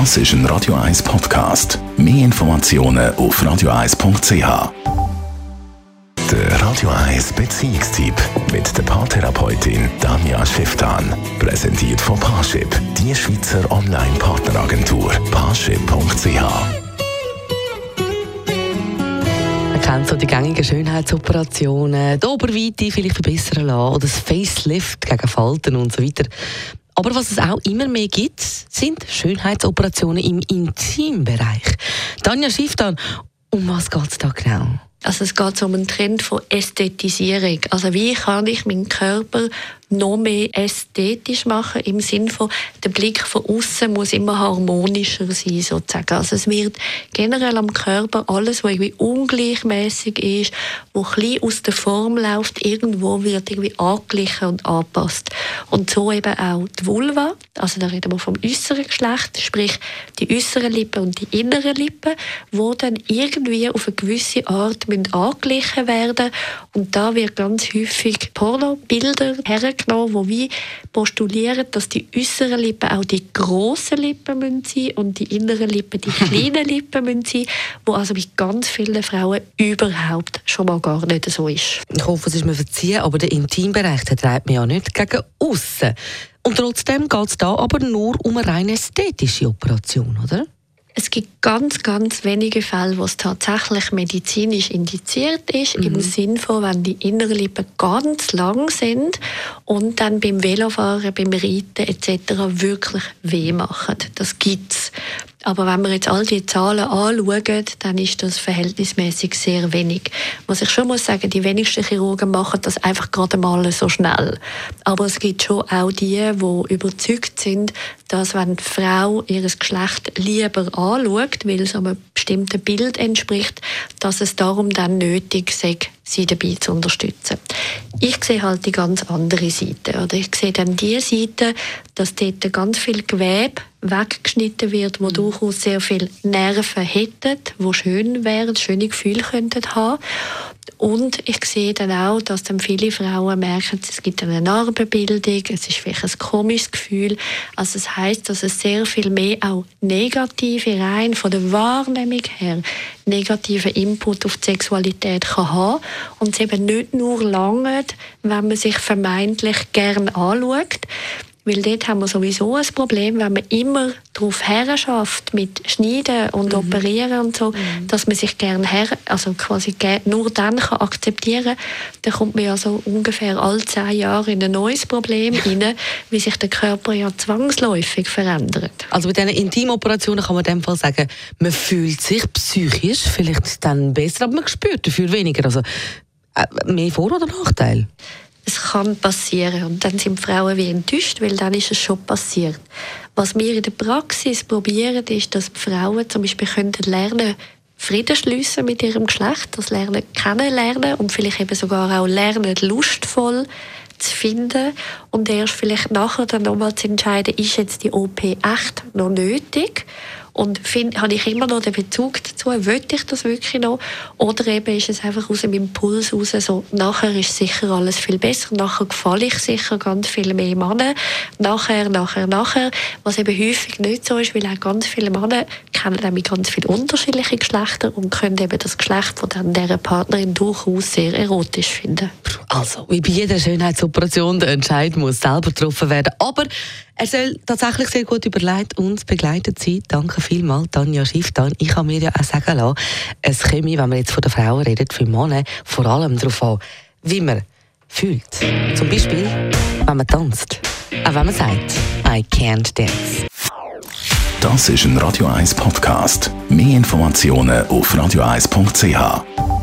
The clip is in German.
Das ist ein Radio 1 Podcast. Mehr Informationen auf radio1.ch. Der Radio 1 Beziehungstyp mit der Paartherapeutin Danja Schifftan. Präsentiert von Paarship, die Schweizer Online-Partneragentur. Paarship.ch kennt so die gängigen Schönheitsoperationen, die Oberweite vielleicht verbessern lassen oder das Facelift gegen Falten und so weiter. Aber was es auch immer mehr gibt, sind Schönheitsoperationen im Intimbereich. Tanja Schifftan, um was geht es da genau? Also es geht um einen Trend von Ästhetisierung. Also wie kann ich meinen Körper noch mehr ästhetisch machen, im Sinne von, der Blick von außen muss immer harmonischer sein, sozusagen. Also es wird generell am Körper alles, was irgendwie ungleichmäßig ist, wo ein aus der Form läuft, irgendwo wird irgendwie angeglichen und angepasst. Und so eben auch die Vulva, also da reden wir vom äußeren Geschlecht, sprich die äußeren Lippen und die inneren Lippen, wo dann irgendwie auf eine gewisse Art angeglichen werden und da wird ganz häufig Pornobilder hergenommen genommen, wo wie postulieren, dass die äußeren Lippen auch die grossen Lippen müssen sein und die inneren Lippen die kleinen Lippen müssen sein, wo also bei ganz vielen Frauen überhaupt schon mal gar nicht so ist. Ich hoffe, es ist mir verziehen, aber der Intimbereich der treibt man ja nicht gegen außen. Und trotzdem geht es da aber nur um eine rein ästhetische Operation, oder? Es gibt ganz, ganz wenige Fälle, wo es tatsächlich medizinisch indiziert ist, mhm. im Sinne von, wenn die inneren Lippen ganz lang sind und dann beim Velofahren, beim Reiten etc. wirklich weh machen. Das gibt's. Aber wenn wir jetzt all die Zahlen anschauen, dann ist das verhältnismäßig sehr wenig. Was ich schon muss sagen, die wenigsten Chirurgen machen das einfach gerade mal so schnell. Aber es gibt schon auch die, die überzeugt sind, dass wenn die Frau ihr Geschlecht lieber anschaut, weil es einem bestimmten Bild entspricht, dass es darum dann nötig sei, sie dabei zu unterstützen. Ich sehe halt die ganz andere Seite. Oder ich sehe dann die Seite, dass dort ganz viel Gewebe weggeschnitten wird, wo mhm. durchaus sehr viel Nerven hätten, wo schön wären, schöne Gefühle könnten haben. Und ich sehe dann auch, dass dann viele Frauen merken, es gibt eine Narbenbildung, es ist vielleicht ein komisches Gefühl. Also es heißt, dass es sehr viel mehr auch negative, rein von der Wahrnehmung her, negative Input auf die Sexualität kann haben und es eben nicht nur lange, wenn man sich vermeintlich gern anschaut, weil dort haben wir sowieso ein Problem, wenn man immer darauf her schafft, mit Schneiden und mhm. Operieren und so, mhm. dass man sich gerne her, also quasi nur dann kann akzeptieren kann, dann kommt man ja so ungefähr alle zehn Jahre in ein neues Problem rein, wie sich der Körper ja zwangsläufig verändert. Also bei diesen Intimoperationen kann man in dem Fall sagen, man fühlt sich psychisch vielleicht dann besser, aber man spürt dafür weniger. Also äh, mehr Vor- oder Nachteil? Kann passieren. Und dann sind Frauen wie enttäuscht, weil dann ist es schon passiert. Was wir in der Praxis probieren, ist, dass die Frauen zum Beispiel können lernen Frieden schliessen mit ihrem Geschlecht, das Lernen kennenlernen und vielleicht eben sogar auch lernen, lustvoll zu finden und erst vielleicht nachher dann nochmal zu entscheiden, ist jetzt die OP echt noch nötig und habe ich immer noch den Bezug dazu, wollte ich das wirklich noch? Oder eben ist es einfach aus dem Impuls raus, so, nachher ist sicher alles viel besser, nachher gefalle ich sicher ganz viel mehr Männer, nachher, nachher, nachher, was eben häufig nicht so ist, weil auch ganz viele Männer kennen nämlich ganz viele unterschiedliche Geschlechter und können eben das Geschlecht von dann deren Partnerin durchaus sehr erotisch finden. Also, wie bei jeder Schönheitsoperation, der Entscheid muss selber getroffen werden, aber er soll tatsächlich sehr gut überlegt und begleitet sein. Danke vielmals, Tanja Schifftan. Ich kann mir ja auch sagen lassen, es käme, wenn man jetzt von der Frau redet, für Männer vor allem darauf an, wie man fühlt. Zum Beispiel, wenn man tanzt. Auch wenn man sagt, I can't dance. Das ist ein Radio 1 Podcast. Mehr Informationen auf radio1.ch.